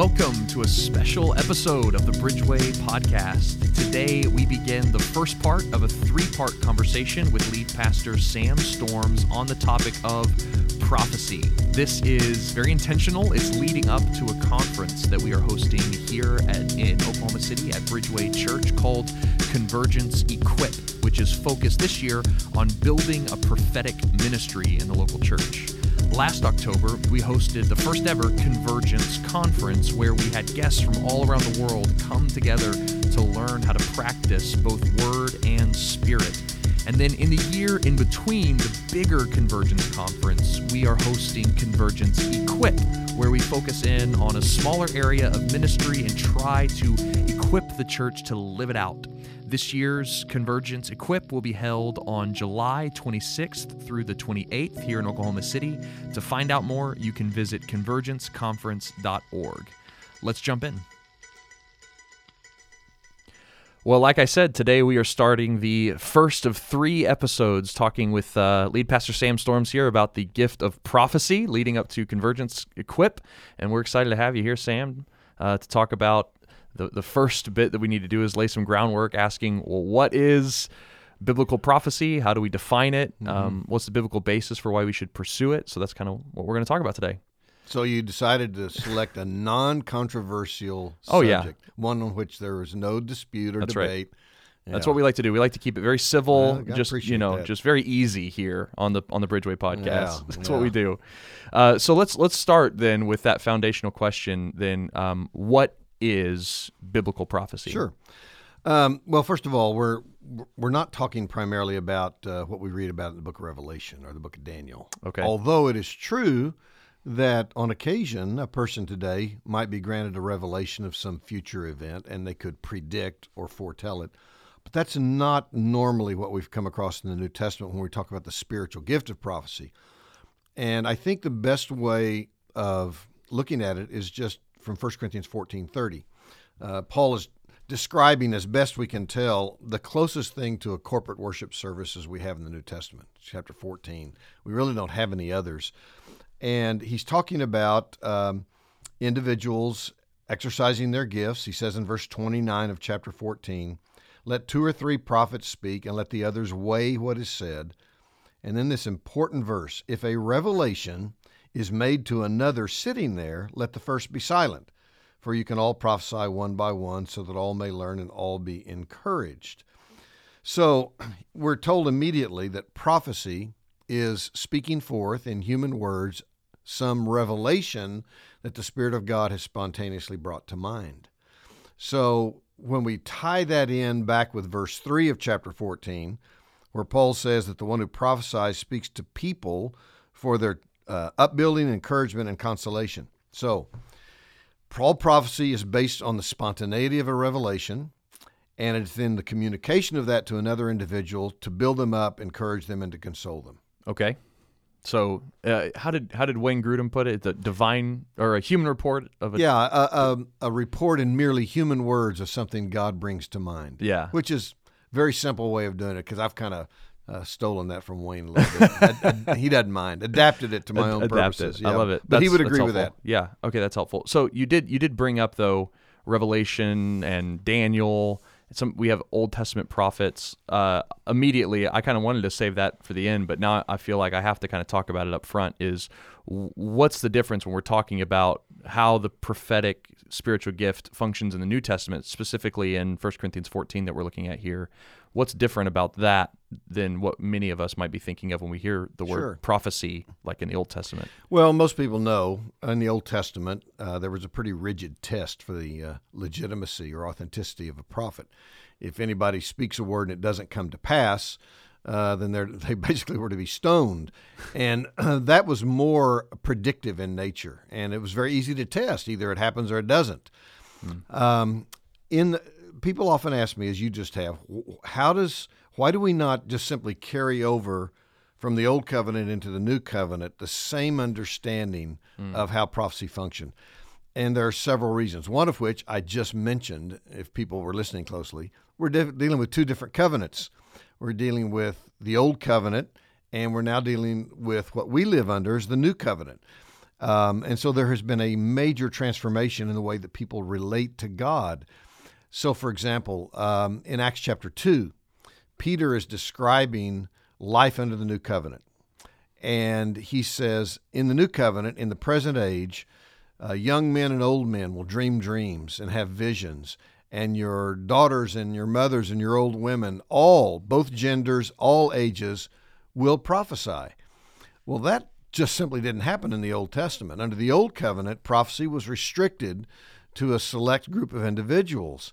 welcome to a special episode of the Bridgeway podcast. Today, we begin the first part of a three part conversation with lead pastor Sam Storms on the topic of prophecy. This is very intentional. It's leading up to a conference that we are hosting here at, in Oklahoma City at Bridgeway Church called Convergence Equip, which is focused this year on building a prophetic ministry in the local church. Last October, we hosted the first ever Convergence Conference where we had guests from all around the world come together to learn how to practice both word and spirit. And then in the year in between the bigger Convergence Conference, we are hosting Convergence Equip, where we focus in on a smaller area of ministry and try to equip the church to live it out. This year's Convergence Equip will be held on July 26th through the 28th here in Oklahoma City. To find out more, you can visit convergenceconference.org. Let's jump in. Well, like I said, today we are starting the first of three episodes talking with uh, lead pastor Sam Storms here about the gift of prophecy leading up to Convergence Equip. And we're excited to have you here, Sam, uh, to talk about the, the first bit that we need to do is lay some groundwork asking, well, what is biblical prophecy? How do we define it? Mm-hmm. Um, what's the biblical basis for why we should pursue it? So that's kind of what we're going to talk about today. So you decided to select a non-controversial oh, subject, yeah. one on which there is no dispute or That's debate. Right. That's what we like to do. We like to keep it very civil, well, just you know, that. just very easy here on the on the Bridgeway podcast. Yeah, That's yeah. what we do. Uh, so let's let's start then with that foundational question. Then, um, what is biblical prophecy? Sure. Um, well, first of all, we're we're not talking primarily about uh, what we read about in the Book of Revelation or the Book of Daniel. Okay. Although it is true that on occasion a person today might be granted a revelation of some future event and they could predict or foretell it. But that's not normally what we've come across in the New Testament when we talk about the spiritual gift of prophecy. And I think the best way of looking at it is just from 1 Corinthians 14:30. Uh, Paul is describing as best we can tell the closest thing to a corporate worship service as we have in the New Testament, chapter 14. We really don't have any others and he's talking about um, individuals exercising their gifts. He says in verse 29 of chapter 14, Let two or three prophets speak, and let the others weigh what is said. And then this important verse If a revelation is made to another sitting there, let the first be silent. For you can all prophesy one by one, so that all may learn and all be encouraged. So we're told immediately that prophecy is speaking forth in human words some revelation that the Spirit of God has spontaneously brought to mind. So when we tie that in back with verse 3 of chapter 14, where Paul says that the one who prophesies speaks to people for their uh, upbuilding, encouragement, and consolation. So, all prophecy is based on the spontaneity of a revelation, and it's in the communication of that to another individual to build them up, encourage them, and to console them. Okay. So, uh, how did how did Wayne Grudem put it? The divine or a human report of a yeah, a, a, a, report in merely human words of something God brings to mind. Yeah, which is very simple way of doing it because I've kind of uh, stolen that from Wayne a little bit. I, I, he doesn't mind. Adapted it to my own purposes. Yeah. I love it. But that's, he would agree with that. Yeah. Okay, that's helpful. So you did you did bring up though Revelation and Daniel some we have Old Testament prophets. Uh, immediately, I kind of wanted to save that for the end, but now I feel like I have to kind of talk about it up front. Is what's the difference when we're talking about how the prophetic spiritual gift functions in the New Testament, specifically in 1 Corinthians 14 that we're looking at here? What's different about that than what many of us might be thinking of when we hear the word sure. prophecy, like in the Old Testament? Well, most people know in the Old Testament uh, there was a pretty rigid test for the uh, legitimacy or authenticity of a prophet. If anybody speaks a word and it doesn't come to pass, uh, then they basically were to be stoned. And uh, that was more predictive in nature. And it was very easy to test. Either it happens or it doesn't. Mm. Um, in the, people often ask me, as you just have, how does why do we not just simply carry over from the old covenant into the new covenant the same understanding mm. of how prophecy function? And there are several reasons. One of which I just mentioned, if people were listening closely, we're de- dealing with two different covenants. We're dealing with the old covenant, and we're now dealing with what we live under is the new covenant. Um, and so there has been a major transformation in the way that people relate to God. So, for example, um, in Acts chapter 2, Peter is describing life under the new covenant. And he says, in the new covenant, in the present age, uh, young men and old men will dream dreams and have visions, and your daughters and your mothers and your old women, all, both genders, all ages, will prophesy. Well, that just simply didn't happen in the Old Testament. Under the Old Covenant, prophecy was restricted to a select group of individuals.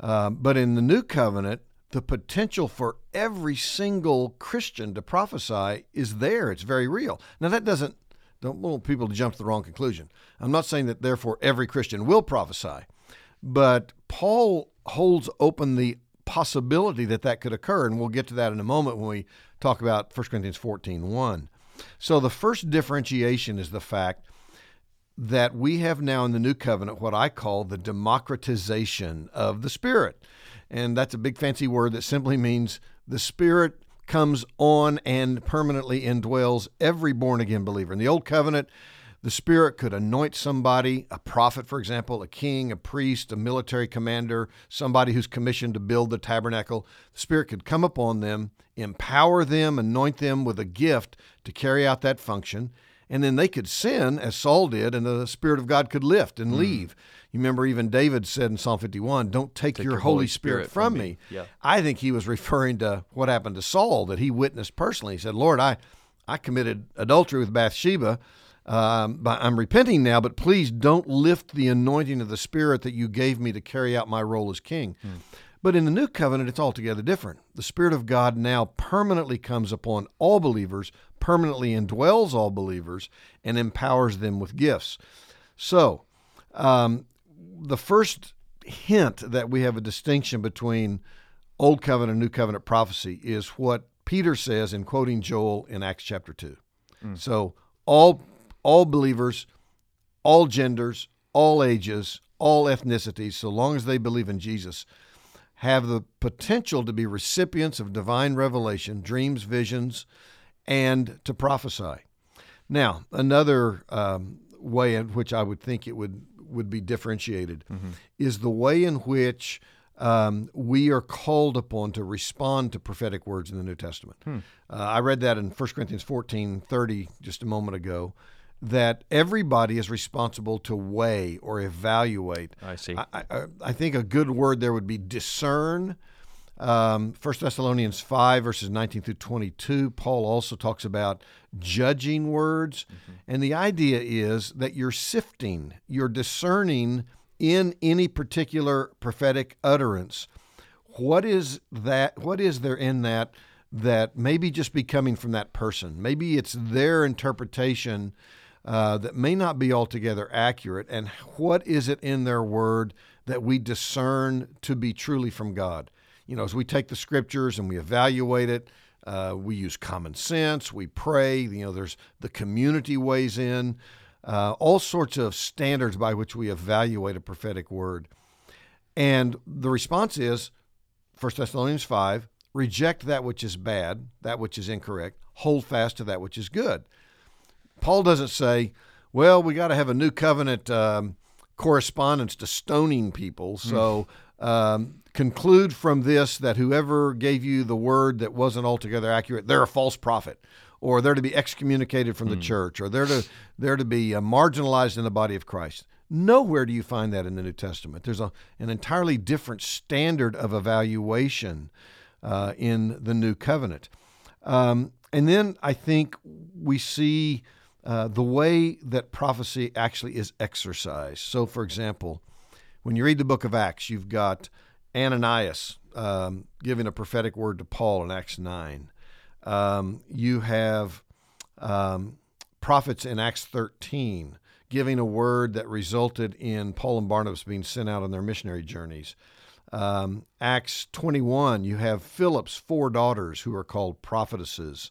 Uh, but in the New Covenant, the potential for every single Christian to prophesy is there. It's very real. Now, that doesn't, don't want people to jump to the wrong conclusion. I'm not saying that therefore every Christian will prophesy, but Paul holds open the possibility that that could occur, and we'll get to that in a moment when we talk about 1 Corinthians 14 1. So the first differentiation is the fact that we have now in the new covenant what I call the democratization of the Spirit. And that's a big fancy word that simply means the Spirit comes on and permanently indwells every born again believer. In the old covenant, the Spirit could anoint somebody, a prophet, for example, a king, a priest, a military commander, somebody who's commissioned to build the tabernacle. The Spirit could come upon them, empower them, anoint them with a gift to carry out that function and then they could sin as Saul did, and the Spirit of God could lift and mm. leave. You remember even David said in Psalm 51, Don't take, take your, your, Holy Spirit, Spirit from, from me. me. Yeah. I think he was referring to what happened to Saul that he witnessed personally. He said, Lord, I, I committed adultery with Bathsheba. Um, but I'm repenting now, but please don't lift the anointing of the Spirit that you gave me to carry out my role as king. Mm. But in the new covenant, it's altogether different. The Spirit of God now permanently comes upon all believers, permanently indwells all believers, and empowers them with gifts. So, um, the first hint that we have a distinction between Old Covenant and New Covenant prophecy is what Peter says in quoting Joel in Acts chapter 2. Mm. So, all, all believers, all genders, all ages, all ethnicities, so long as they believe in Jesus, have the potential to be recipients of divine revelation, dreams, visions, and to prophesy. Now, another um, way in which I would think it would would be differentiated mm-hmm. is the way in which um, we are called upon to respond to prophetic words in the New Testament. Hmm. Uh, I read that in 1 Corinthians 14 30 just a moment ago that everybody is responsible to weigh or evaluate. I see. I, I, I think a good word there would be discern. Um, 1 Thessalonians 5, verses 19 through 22, Paul also talks about judging words. Mm-hmm. And the idea is that you're sifting, you're discerning in any particular prophetic utterance. What is that? What is there in that that maybe just be coming from that person? Maybe it's their interpretation uh, that may not be altogether accurate, and what is it in their word that we discern to be truly from God? You know, as we take the scriptures and we evaluate it, uh, we use common sense, we pray, you know, there's the community weighs in, uh, all sorts of standards by which we evaluate a prophetic word. And the response is 1 Thessalonians 5 reject that which is bad, that which is incorrect, hold fast to that which is good. Paul doesn't say, well, we got to have a new covenant um, correspondence to stoning people. Hmm. So um, conclude from this that whoever gave you the word that wasn't altogether accurate, they're a false prophet, or they're to be excommunicated from the mm. church, or they're to they're to be uh, marginalized in the body of Christ. Nowhere do you find that in the New Testament. There's a, an entirely different standard of evaluation uh, in the New Covenant. Um, and then I think we see uh, the way that prophecy actually is exercised. So, for example, when you read the book of Acts, you've got Ananias um, giving a prophetic word to Paul in Acts 9. Um, you have um, prophets in Acts 13 giving a word that resulted in Paul and Barnabas being sent out on their missionary journeys. Um, Acts 21, you have Philip's four daughters who are called prophetesses.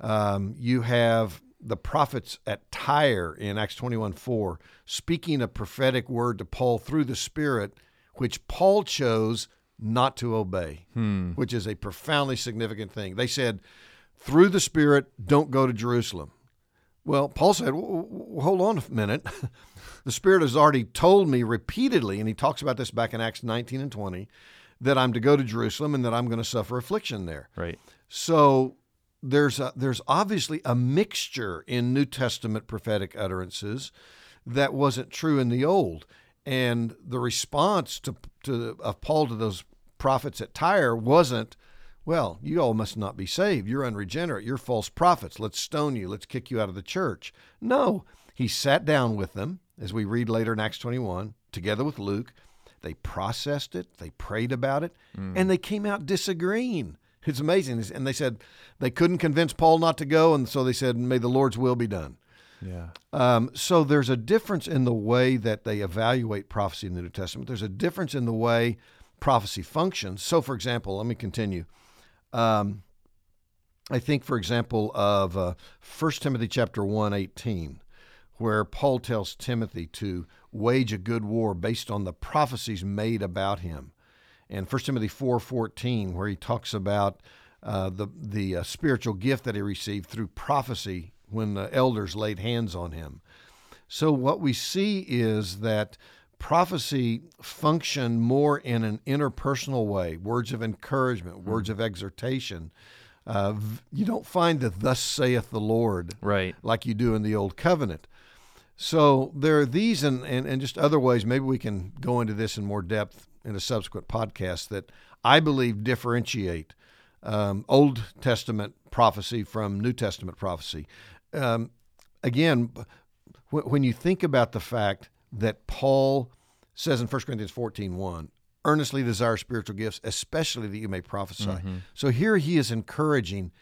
Um, you have the prophets at Tyre in Acts 21 4, speaking a prophetic word to Paul through the Spirit, which Paul chose not to obey, hmm. which is a profoundly significant thing. They said, through the Spirit, don't go to Jerusalem. Well, Paul said, hold on a minute. the Spirit has already told me repeatedly, and he talks about this back in Acts 19 and 20, that I'm to go to Jerusalem and that I'm going to suffer affliction there. Right. So there's a, there's obviously a mixture in New Testament prophetic utterances that wasn't true in the Old, and the response to to of Paul to those prophets at Tyre wasn't, well, you all must not be saved. You're unregenerate. You're false prophets. Let's stone you. Let's kick you out of the church. No, he sat down with them, as we read later in Acts 21, together with Luke. They processed it, they prayed about it, mm. and they came out disagreeing. It's amazing. And they said they couldn't convince Paul not to go, and so they said, May the Lord's will be done. Yeah. Um, so there's a difference in the way that they evaluate prophecy in the New Testament. There's a difference in the way prophecy functions. So, for example, let me continue. Um, I think, for example, of uh, 1 Timothy chapter 1, 18, where Paul tells Timothy to wage a good war based on the prophecies made about him. And 1 Timothy 4, 14, where he talks about uh, the, the uh, spiritual gift that he received through prophecy when the elders laid hands on him. So, what we see is that prophecy functioned more in an interpersonal way words of encouragement, words of exhortation. Uh, you don't find the thus saith the Lord Right. like you do in the Old Covenant. So there are these and, and, and just other ways, maybe we can go into this in more depth in a subsequent podcast, that I believe differentiate um, Old Testament prophecy from New Testament prophecy. Um, again, w- when you think about the fact that Paul says in 1 Corinthians 14 1, earnestly desire spiritual gifts, especially that you may prophesy. So here he is encouraging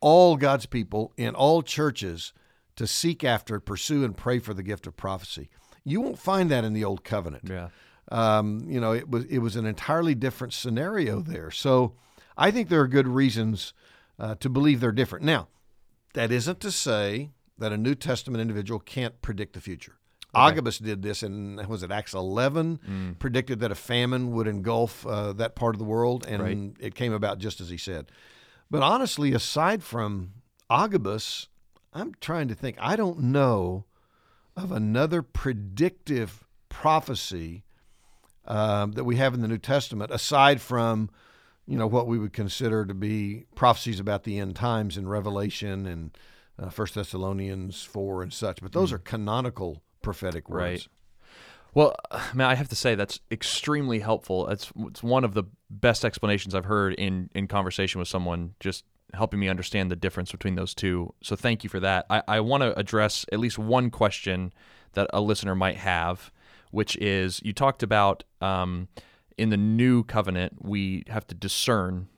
all God's people in all churches to seek after, pursue, and pray for the gift of prophecy. You won't find that in the Old Covenant. Yeah. Um, you know, it was it was an entirely different scenario there. So I think there are good reasons uh, to believe they're different. Now, that isn't to say that a New Testament individual can't predict the future. Agabus did this in was it Acts 11? Predicted that a famine would engulf uh, that part of the world, and Right. it came about just as he said. But honestly, aside from Agabus, I'm trying to think. I don't know of another predictive prophecy um, that we have in the New Testament, aside from you know what we would consider to be prophecies about the end times in Revelation and uh, First Thessalonians four and such. But those are canonical prophetic words. Right. Well, man, I have to say that's extremely helpful. It's it's one of the best explanations I've heard in in conversation with someone, just helping me understand the difference between those two. So thank you for that. I, I want to address at least one question that a listener might have, which is you talked about um, in the new covenant we have to discern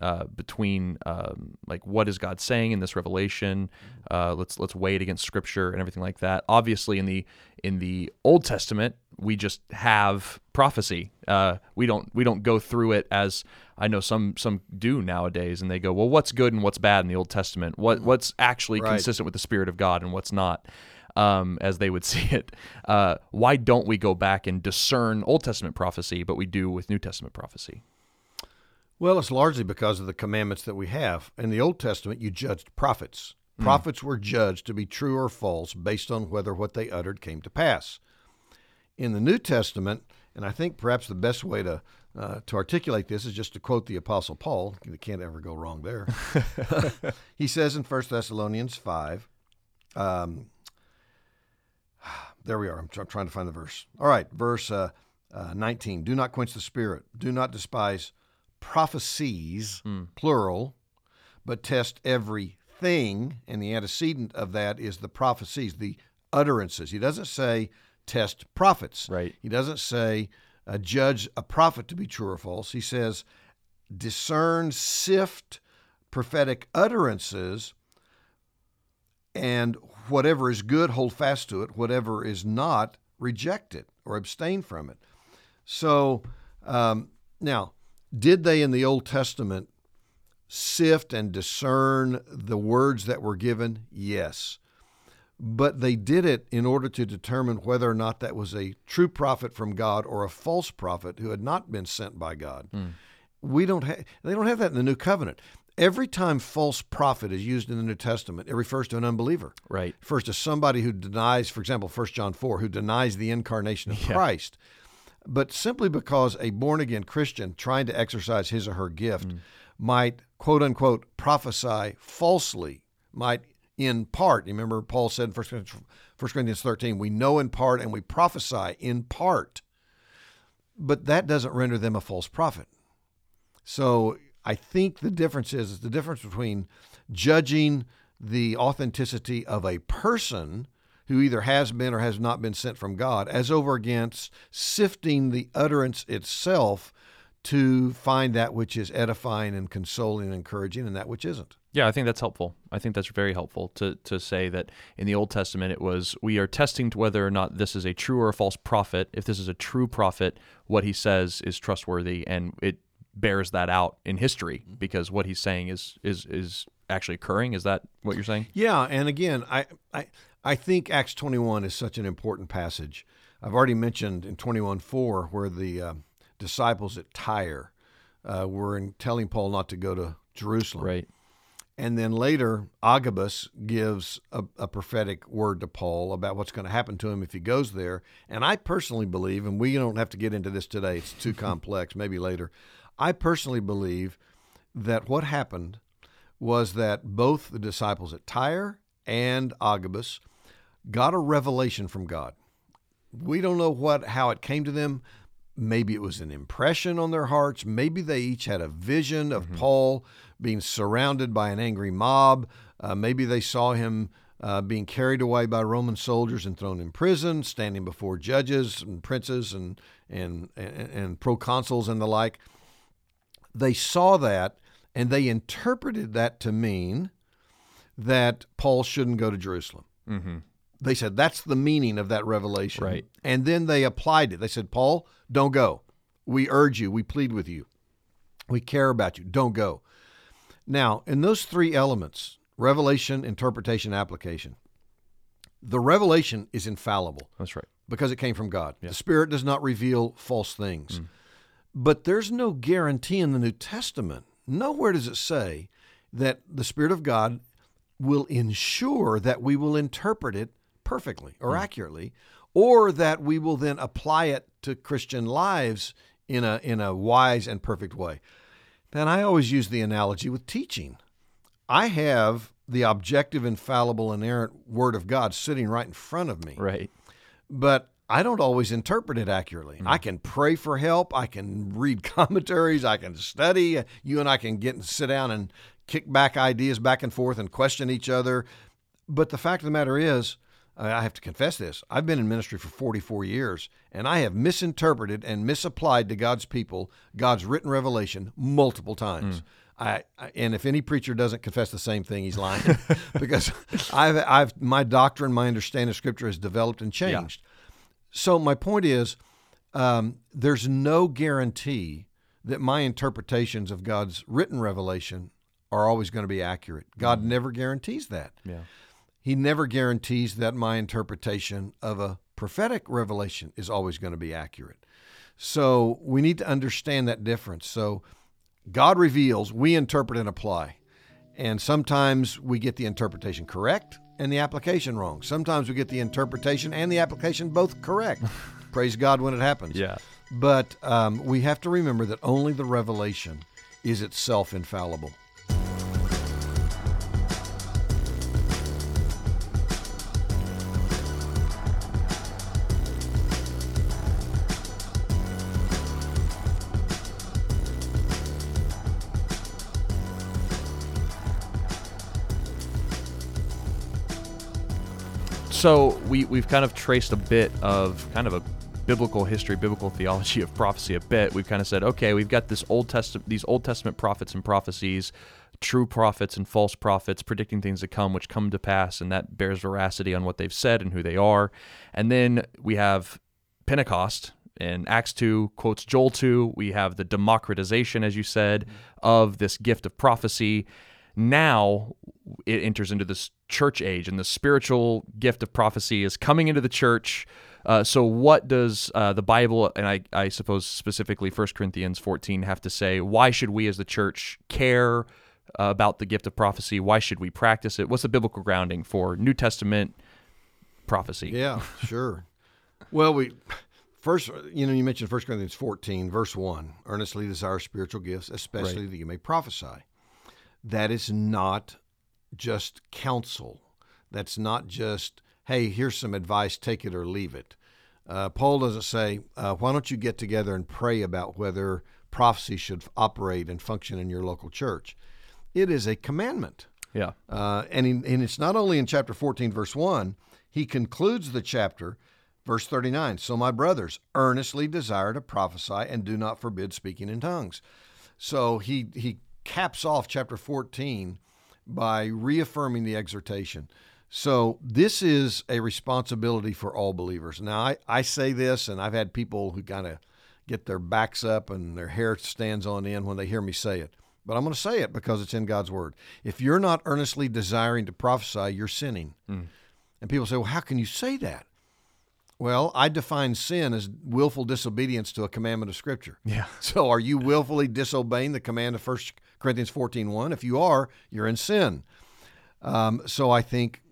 uh, between um, like what is God saying in this revelation. Uh, let's let's weigh it against Scripture and everything like that. Obviously, in the in the Old Testament, we just have prophecy. Uh, we don't we don't go through it as I know some some do nowadays, and they go, well, what's good and what's bad in the Old Testament? What what's actually Right. consistent with the Spirit of God and what's not? Um, as they would see it. Uh, why don't we go back and discern Old Testament prophecy, but we do with New Testament prophecy? Well, it's largely because of the commandments that we have. In the Old Testament, you judged prophets. Prophets were judged to be true or false based on whether what they uttered came to pass. In the New Testament, and I think perhaps the best way to uh, to articulate this is just to quote the Apostle Paul. You can't ever go wrong there. he says in 1 Thessalonians 5, um, there we are. I'm, tr- I'm trying to find the verse. All right, verse uh, uh, 19. Do not quench the spirit. Do not despise prophecies, plural, but test everything. And the antecedent of that is the prophecies, the utterances. He doesn't say test prophets. Right. He doesn't say uh, judge a prophet to be true or false. He says discern, sift prophetic utterances, and whatever is good, hold fast to it. Whatever is not, reject it or abstain from it. So um, now, did they in the Old Testament sift and discern the words that were given? Yes. But they did it in order to determine whether or not that was a true prophet from God or a false prophet who had not been sent by God. We don't have they don't have that in the new covenant. Every time false prophet is used in the New Testament, it refers to an unbeliever. Right. Refers to somebody who denies, for example, 1 John 4, who denies the incarnation of Yeah. Christ. But simply because a born again Christian trying to exercise his or her gift Mm. might, quote unquote, prophesy falsely, might in part, you remember Paul said in 1 Corinthians, 1 Corinthians 13, we know in part and we prophesy in part. But that doesn't render them a false prophet. So I think the difference is, is the difference between judging the authenticity of a person who either has been or has not been sent from God, as over against sifting the utterance itself to find that which is edifying and consoling and encouraging and that which isn't. Yeah, I think that's helpful. I think that's very helpful to, to say that in the Old Testament it was we are testing whether or not this is a true or a false prophet. If this is a true prophet, what he says is trustworthy and it bears that out in history because what he's saying is is is actually occurring. Is that what you're saying? Yeah, and again, I, I I think Acts 21 is such an important passage. I've already mentioned in 21:4 where the uh, disciples at Tyre uh, were in telling Paul not to go to Jerusalem. Right. And then later, Agabus gives a, a prophetic word to Paul about what's going to happen to him if he goes there. And I personally believe, and we don't have to get into this today, it's too complex, maybe later. I personally believe that what happened was that both the disciples at Tyre and Agabus got a revelation from God. We don't know what how it came to them. Maybe it was an impression on their hearts. Maybe they each had a vision of Paul being surrounded by an angry mob. Uh, maybe they saw him uh, being carried away by Roman soldiers and thrown in prison, standing before judges and princes and and and, and proconsuls and the like. They saw that and they interpreted that to mean that Paul shouldn't go to Jerusalem. Mm-hmm. They said that's the meaning of that revelation. Right. And then they applied it. They said, Paul, don't go. We urge you. We plead with you. We care about you. Don't go. Now, in those three elements revelation, interpretation, application the revelation is infallible That's right. because it came from God. The Spirit does not reveal false things. But there's no guarantee in the New Testament. Nowhere does it say that the Spirit of God will ensure that we will interpret it perfectly or hmm. accurately, or that we will then apply it to Christian lives in a in a wise and perfect way. And I always use the analogy with teaching. I have the objective, infallible, inerrant Word of God sitting right in front of me Right. but I don't always interpret it accurately. I mm. can pray for help. I can read commentaries. I can study. You and I can get and sit down and kick back ideas back and forth and question each other. But the fact of the matter is, I have to confess this. I've been in ministry for 44 years, and I have misinterpreted and misapplied to God's people God's written revelation multiple times. Mm. I, I and if any preacher doesn't confess the same thing, he's lying because I've I've my doctrine, my understanding of Scripture has developed and changed. So my point is, um, there's no guarantee that my interpretations of God's written revelation are always going to be accurate. God never guarantees that. Yeah. He never guarantees that my interpretation of a prophetic revelation is always going to be accurate. So we need to understand that difference. So God reveals, we interpret and apply. And sometimes we get the interpretation correct and the application wrong. Sometimes we get the interpretation and the application both correct. Praise God when it happens. Yeah. But um, we have to remember that only the revelation is itself infallible. So we we've kind of traced a bit of kind of a biblical history, biblical theology of prophecy a bit. We've kind of said, okay, we've got this Old Testament, these Old Testament prophets and prophecies, true prophets and false prophets predicting things to come, which come to pass, and that bears veracity on what they've said and who they are. And then we have Pentecost. in Acts 2 quotes Joel 2. We have the democratization, as you said, of this gift of prophecy now it enters into this church age and the spiritual gift of prophecy is coming into the church uh, so what does uh, the bible and I, I suppose specifically 1 corinthians 14 have to say why should we as the church care uh, about the gift of prophecy? Why should we practice it? What's the biblical grounding for New Testament prophecy? Yeah, sure. well, we first, you know, you mentioned 1 Corinthians 14, verse 1 earnestly desire spiritual gifts, especially Right. that you may prophesy. That is not just counsel. That's not just, hey, here's some advice, take it or leave it. Uh, Paul doesn't say, uh, why don't you get together and pray about whether prophecy should operate and function in your local church? It is a commandment. Yeah. Uh, and, in, and it's not only in chapter 14, verse 1, he concludes the chapter, verse 39. So, my brothers, earnestly desire to prophesy and do not forbid speaking in tongues. So, he, he caps off chapter 14 by reaffirming the exhortation. So, this is a responsibility for all believers. Now, I, I say this, and I've had people who kind of get their backs up and their hair stands on end when they hear me say it. But I'm going to say it because it's in God's word. If you're not earnestly desiring to prophesy, you're sinning. Hmm. And people say, well, how can you say that? Well, I define sin as willful disobedience to a commandment of Scripture. Yeah. So are you willfully disobeying the command of 1 Corinthians 14.1? If you are, you're in sin. Um, so I think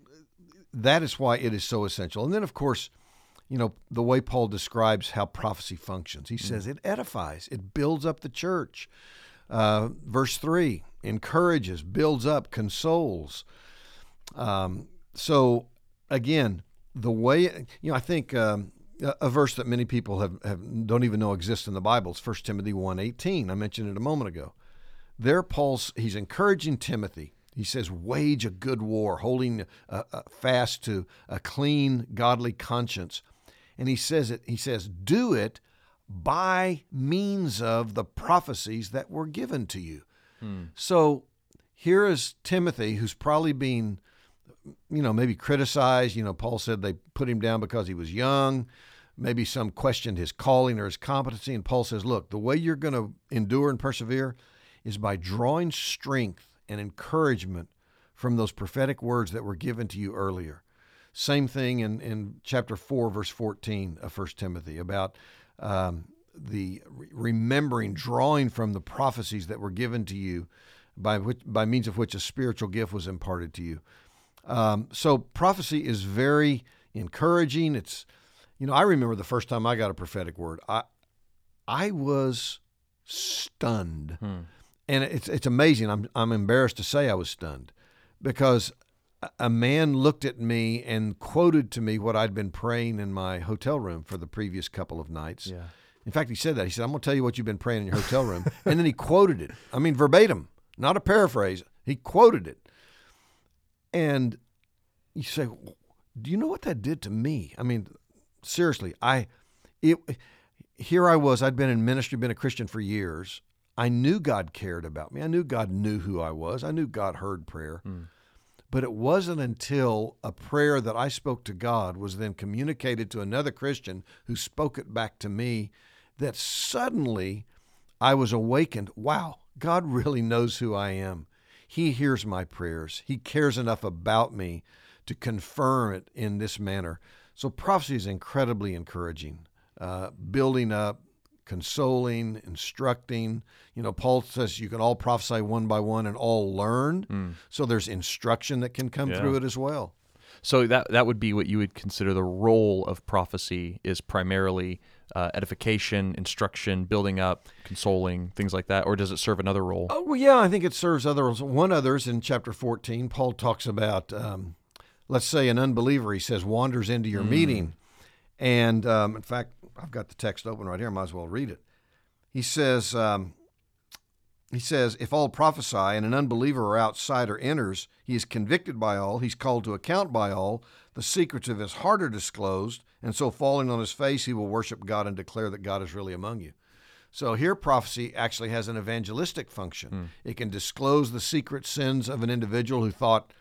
that is why it is so essential. And then, of course, you know, the way Paul describes how prophecy functions, he says it edifies, it builds up the church. Uh, verse 3 encourages, builds up, consoles. Um, so, again, the way, you know, I think um, a, a verse that many people have, have don't even know exists in the Bible is 1 Timothy 1.18. I mentioned it a moment ago. There, Paul's, he's encouraging Timothy. He says, wage a good war, holding uh, uh, fast to a clean, godly conscience. And he says it, he says, do it by means of the prophecies that were given to you. So here is Timothy, who's probably being, you know, maybe criticized. You know, Paul said they put him down because he was young. Maybe some questioned his calling or his competency. And Paul says, look, the way you're going to endure and persevere is by drawing strength and encouragement from those prophetic words that were given to you earlier. Same thing in, in chapter 4, verse 14 of 1 Timothy about um, the re- remembering, drawing from the prophecies that were given to you by, which, by means of which a spiritual gift was imparted to you. Um, so prophecy is very encouraging. It's, you know, I remember the first time I got a prophetic word. I, I was stunned, and it's it's amazing. I'm I'm embarrassed to say I was stunned, because a- man looked at me and quoted to me what I'd been praying in my hotel room for the previous couple of nights. Yeah. In fact, he said that. He said, "I'm going to tell you what you've been praying in your hotel room," and then he quoted it. I mean, verbatim, not a paraphrase. He quoted it, and you say, "Do you know what that did to me?" I mean, seriously, I it here I was. I'd been in ministry, been a Christian for years. I knew God cared about me. I knew God knew who I was. I knew God heard prayer. But it wasn't until a prayer that I spoke to God was then communicated to another Christian who spoke it back to me that suddenly I was awakened. Wow, God really knows who I am. He hears my prayers. He cares enough about me to confirm it in this manner. So prophecy is incredibly encouraging, uh, building up, consoling, instructing. You know, Paul says you can all prophesy one by one and all learn. So there's instruction that can come Yeah. through it as well. So that that would be what you would consider the role of prophecy is primarily uh, edification, instruction, building up, consoling, things like that, or does it serve another role? Oh, well, yeah, I think it serves others. One others in chapter 14, Paul talks about, um, let's say, an unbeliever, he says, wanders into your meeting. And um, in fact, I've got the text open right here. I might as well read it. He says, um, he says, if all prophesy and an unbeliever or outsider enters, he is convicted by all, he's called to account by all, the secrets of his heart are disclosed, and so falling on his face, he will worship God and declare that God is really among you. So here, prophecy actually has an evangelistic function. It can disclose the secret sins of an individual who thought,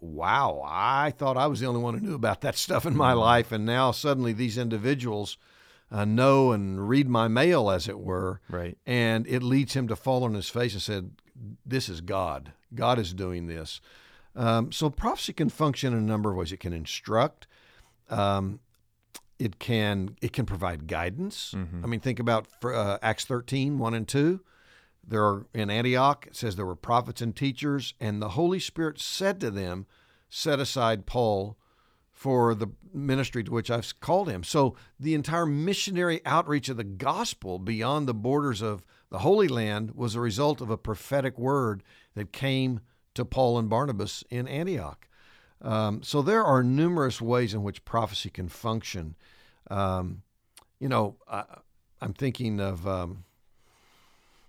wow, I thought I was the only one who knew about that stuff in my life. And now suddenly these individuals uh, know and read my mail, as it were. Right. And it leads him to fall on his face and said, This is God. God is doing this. Um, so prophecy can function in a number of ways. It can instruct. Um, it can it can provide guidance. I mean, think about uh, Acts 13, 1 and 2. There are in Antioch, it says there were prophets and teachers, and the Holy Spirit said to them, Set aside Paul for the ministry to which I've called him. So the entire missionary outreach of the gospel beyond the borders of the Holy Land was a result of a prophetic word that came to Paul and Barnabas in Antioch. Um, so there are numerous ways in which prophecy can function. Um, you know, I, am thinking of, um,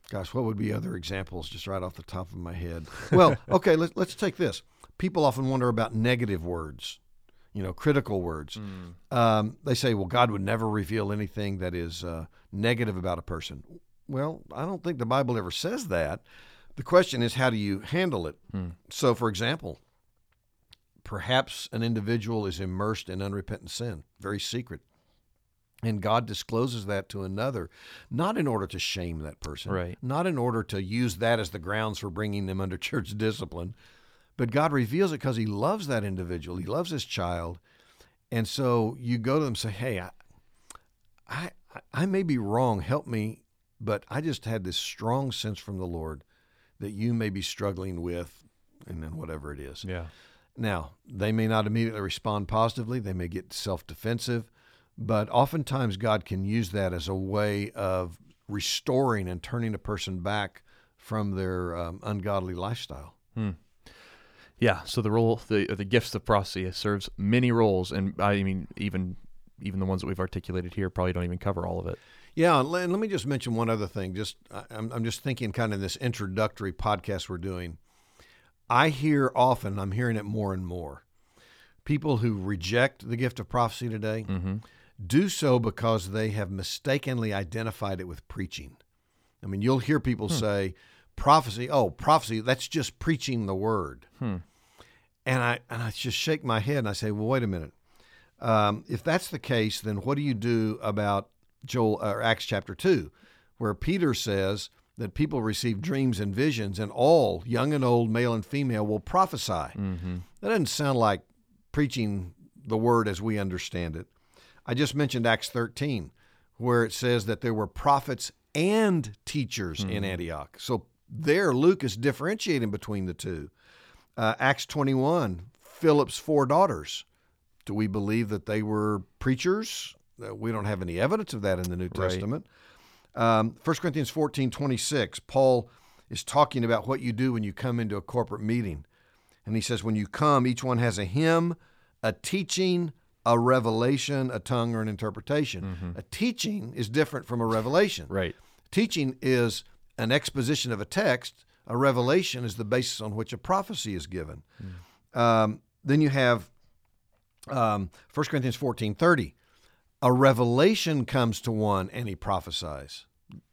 gosh, what would be other examples just right off the top of my head? Well, okay, let, let's take this. People often wonder about negative words, you know, critical words. Mm. they say, well, God would never reveal anything that is uh, negative about a person. Well, I don't think the Bible ever says that. The question is, how do you handle it? Hmm. So, for example, perhaps an individual is immersed in unrepentant sin, very secret. And God discloses that to another, not in order to shame that person, right. not in order to use that as the grounds for bringing them under church discipline, but God reveals it because He loves that individual. He loves His child. And so you go to them and say, Hey, I, I, I may be wrong. Help me. But I just had this strong sense from the Lord that you may be struggling with, and then whatever it is. Yeah. Now, they may not immediately respond positively, they may get self defensive, but oftentimes God can use that as a way of restoring and turning a person back from their um, ungodly lifestyle. Hmm. Yeah, so the role, the the gifts of prophecy serves many roles, and I mean, even even the ones that we've articulated here probably don't even cover all of it. Yeah, and let me just mention one other thing. Just I'm, I'm just thinking, kind of this introductory podcast we're doing. I hear often, I'm hearing it more and more. People who reject the gift of prophecy today mm-hmm. Do so because they have mistakenly identified it with preaching. I mean, you'll hear people hmm. say, prophecy, oh, prophecy, that's just preaching the word. Hmm. And I and I just shake my head and I say, well, wait a minute. Um, if that's the case, then what do you do about Joel or Acts chapter 2, where Peter says that people receive dreams and visions, and all, young and old, male and female, will prophesy. Mm-hmm. That doesn't sound like preaching the word as we understand it. I just mentioned Acts 13, where it says that there were prophets and teachers mm-hmm. in Antioch. So there, Luke is differentiating between the two. Uh, Acts 21, Philip's four daughters. Do we believe that they were preachers? we don't have any evidence of that in the New Testament. Right. Um, 1 Corinthians 14 26, Paul is talking about what you do when you come into a corporate meeting. And he says, when you come, each one has a hymn, a teaching, a revelation, a tongue, or an interpretation. Mm-hmm. A teaching is different from a revelation. right. Teaching is an exposition of a text. A revelation is the basis on which a prophecy is given. Mm. Um, then you have um, 1 Corinthians 14 30 a revelation comes to one and he prophesies.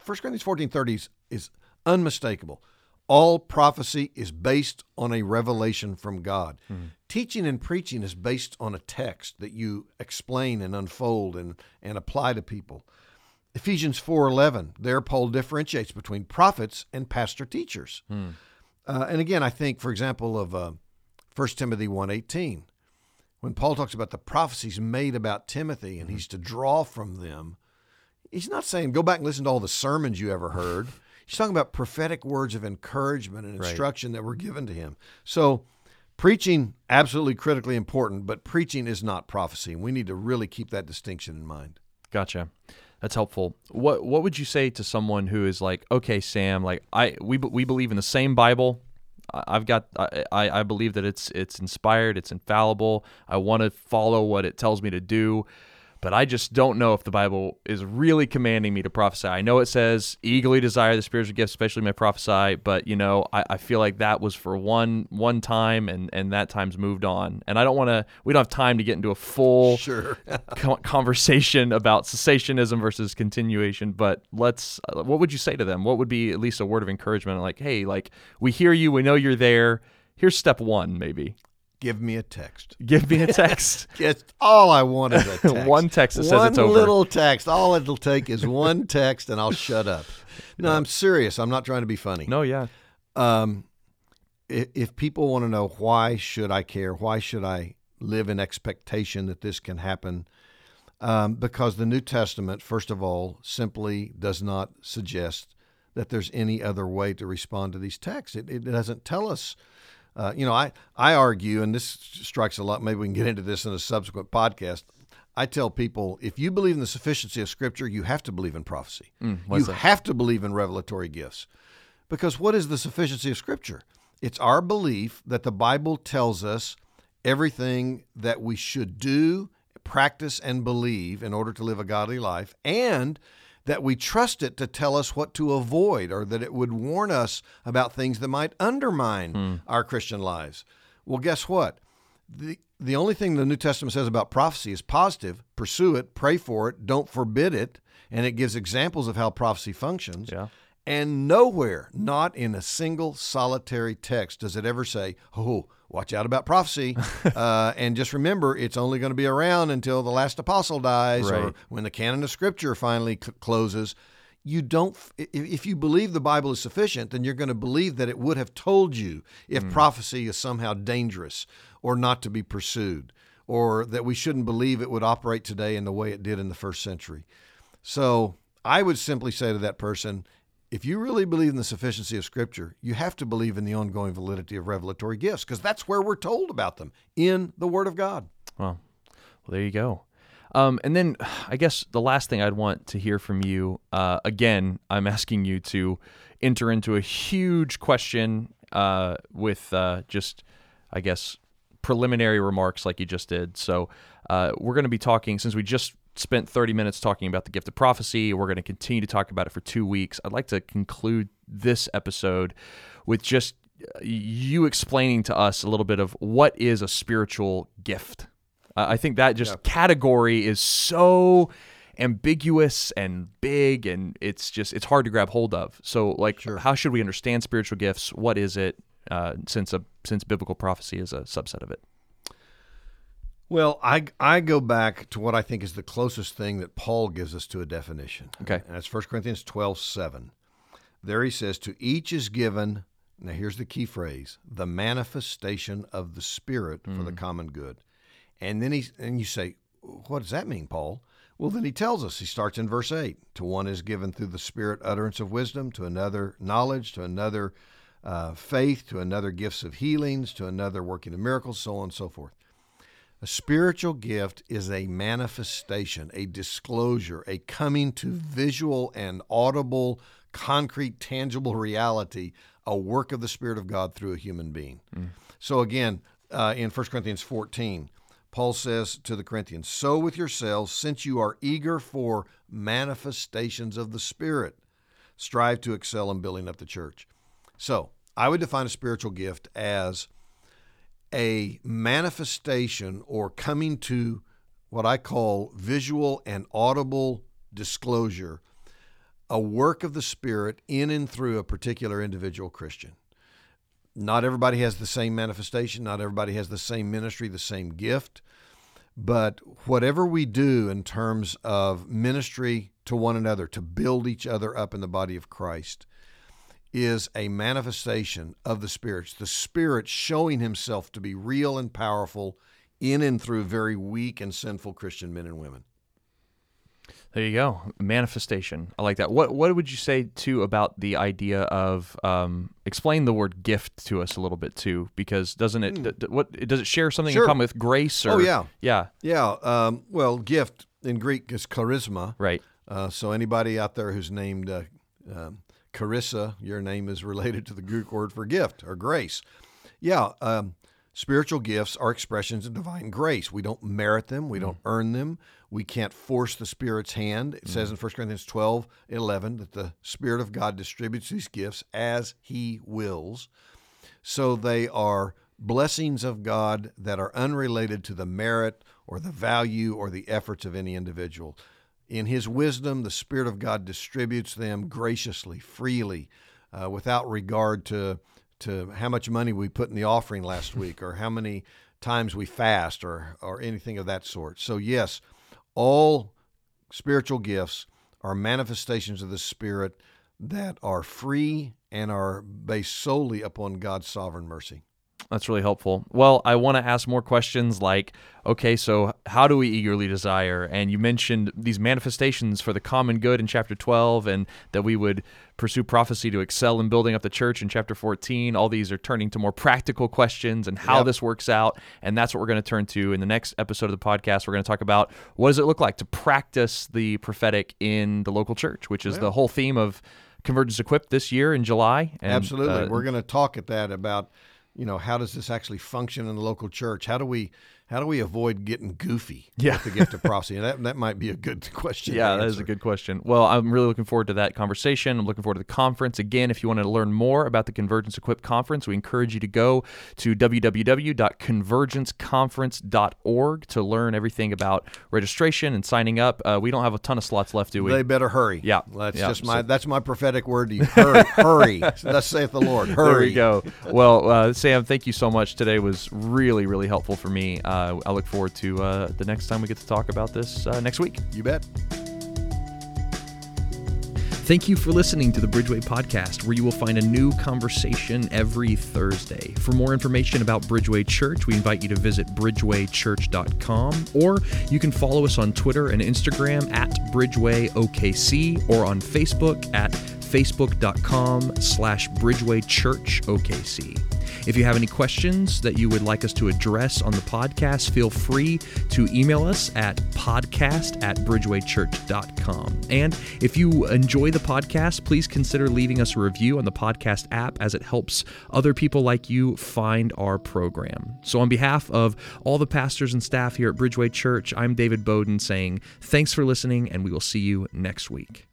1 Corinthians 14:30 is, is unmistakable. All prophecy is based on a revelation from God. Mm-hmm. Teaching and preaching is based on a text that you explain and unfold and, and apply to people. Ephesians 4:11, there Paul differentiates between prophets and pastor teachers. Mm. Uh, and again, I think, for example, of uh, 1 Timothy 1:18, when Paul talks about the prophecies made about Timothy and he's to draw from them, he's not saying go back and listen to all the sermons you ever heard. He's talking about prophetic words of encouragement and instruction right. that were given to him. So, preaching absolutely critically important, but preaching is not prophecy. We need to really keep that distinction in mind. Gotcha. That's helpful. What what would you say to someone who is like, okay, Sam, like I we we believe in the same Bible, I've got I, I believe that it's it's inspired, it's infallible. I want to follow what it tells me to do but I just don't know if the Bible is really commanding me to prophesy. I know it says eagerly desire the spiritual gifts, especially my prophesy, but you know, I, I feel like that was for one one time and and that time's moved on. And I don't want to we don't have time to get into a full sure. conversation about cessationism versus continuation, but let's uh, what would you say to them? What would be at least a word of encouragement like, "Hey, like we hear you, we know you're there. Here's step 1 maybe." Give me a text. Give me a text. Just all I want is a text. one text that one says it's over. One little text. All it'll take is one text, and I'll shut up. No, I'm serious. I'm not trying to be funny. No, yeah. Um, if, if people want to know why should I care, why should I live in expectation that this can happen, um, because the New Testament, first of all, simply does not suggest that there's any other way to respond to these texts. It, it doesn't tell us. Uh, you know, I, I argue, and this strikes a lot. Maybe we can get into this in a subsequent podcast. I tell people if you believe in the sufficiency of Scripture, you have to believe in prophecy. Mm, you that? have to believe in revelatory gifts. Because what is the sufficiency of Scripture? It's our belief that the Bible tells us everything that we should do, practice, and believe in order to live a godly life, and that we trust it to tell us what to avoid or that it would warn us about things that might undermine Hmm. our Christian lives. Well, guess what? The, the only thing the New Testament says about prophecy is positive pursue it, pray for it, don't forbid it, and it gives examples of how prophecy functions. Yeah. And nowhere, not in a single solitary text, does it ever say, oh, watch out about prophecy. uh, and just remember, it's only going to be around until the last apostle dies or when the canon of Scripture finally c- closes. You don't, if, if you believe the Bible is sufficient, then you're going to believe that it would have told you if prophecy is somehow dangerous or not to be pursued, or that we shouldn't believe it would operate today in the way it did in the first century. So I would simply say to that person, if you really believe in the sufficiency of Scripture, you have to believe in the ongoing validity of revelatory gifts because that's where we're told about them in the Word of God. Well, well, there you go. Um, and then I guess the last thing I'd want to hear from you, uh, again, I'm asking you to enter into a huge question uh, with uh, just, I guess, preliminary remarks like you just did. So uh, we're going to be talking, since we just spent 30 minutes talking about the gift of prophecy, we're going to continue to talk about it for two weeks. I'd like to conclude this episode with just uh, you explaining to us a little bit of what is a spiritual gift. Uh, I think that just category is so ambiguous and big and it's just it's hard to grab hold of. So like how should we understand spiritual gifts? What is it? Uh, since a since biblical prophecy is a subset of it. Well, I, I go back to what I think is the closest thing that Paul gives us to a definition. Okay. And that's 1 Corinthians 12 7. There he says, To each is given, now here's the key phrase, the manifestation of the Spirit for the common good. And then he, and you say, What does that mean, Paul? Well, then he tells us, he starts in verse 8 To one is given through the Spirit utterance of wisdom, to another knowledge, to another uh, faith, to another gifts of healings, to another working of miracles, so on and so forth. A spiritual gift is a manifestation, a disclosure, a coming to visual and audible, concrete, tangible reality, a work of the Spirit of God through a human being. So again, uh, in 1 Corinthians 14, Paul says to the Corinthians, So with yourselves, since you are eager for manifestations of the Spirit, strive to excel in building up the church. So I would define a spiritual gift as a manifestation or coming to what I call visual and audible disclosure, a work of the Spirit in and through a particular individual Christian. Not everybody has the same manifestation, not everybody has the same ministry, the same gift, but whatever we do in terms of ministry to one another, to build each other up in the body of Christ, is a manifestation of the Spirit. The Spirit showing Himself to be real and powerful in and through very weak and sinful Christian men and women. There you go, manifestation. I like that. What what would you say too about the idea of um, explain the word gift to us a little bit too? Because doesn't it d- d- what does it share something Sure. in common with grace? Or, Oh, yeah. yeah, Yeah, um, well, gift in Greek is charisma. right. Uh, so anybody out there who's named uh, um, Carissa, your name is related to the Greek word for gift or grace. Yeah, um, spiritual gifts are expressions of divine grace. We don't merit them. We don't earn them. We can't force the Spirit's hand. It says in 1 Corinthians 12, 11 that the Spirit of God distributes these gifts as He wills. So they are blessings of God that are unrelated to the merit or the value or the efforts of any individual. In His wisdom, the Spirit of God distributes them graciously, freely, uh, without regard to to how much money we put in the offering last week or how many times we fast or or anything of that sort. So yes, all spiritual gifts are manifestations of the Spirit that are free and are based solely upon God's sovereign mercy. That's really helpful. Well, I want to ask more questions like, okay, so how do we eagerly desire? And you mentioned these manifestations for the common good in chapter 12, and that we would pursue prophecy to excel in building up the church in chapter 14. All these are turning to more practical questions and how Yep. this works out. And that's what we're going to turn to in the next episode of the podcast. We're going to talk about what does it look like to practice the prophetic in the local church, which is the whole theme of Convergence Equipped this year in July. And, Absolutely. uh, We're going to talk at that about, you know, how does this actually function in the local church? How do we how do we avoid getting goofy Yeah. with the gift of prophecy? And that that might be a good question. Yeah, that is a good question. Well, I'm really looking forward to that conversation. I'm looking forward to the conference. Again, if you want to learn more about the Convergence Equip Conference, we encourage you to go to www.convergenceconference.org to learn everything about registration and signing up. Uh, we don't have a ton of slots left, do we? They better hurry. Yeah, That's yeah, just my so- that's my prophetic word to you. Hurry, hurry. Thus saith the Lord. Hurry. There we go. Well, uh, Sam, thank you so much. Today was really, really helpful for me. Uh, I look forward to uh, the next time we get to talk about this uh, next week. You bet. Thank you for listening to the Bridgeway Podcast, where you will find a new conversation every Thursday. For more information about Bridgeway Church, we invite you to visit bridgewaychurch.com, or you can follow us on Twitter and Instagram at BridgewayOKC, or on Facebook at facebook.com slash bridgewaychurchokc. If you have any questions that you would like us to address on the podcast, feel free to email us at podcast at bridgewaychurch.com. And if you enjoy the podcast, please consider leaving us a review on the podcast app as it helps other people like you find our program. So, on behalf of all the pastors and staff here at Bridgeway Church, I'm David Bowden saying thanks for listening, and we will see you next week.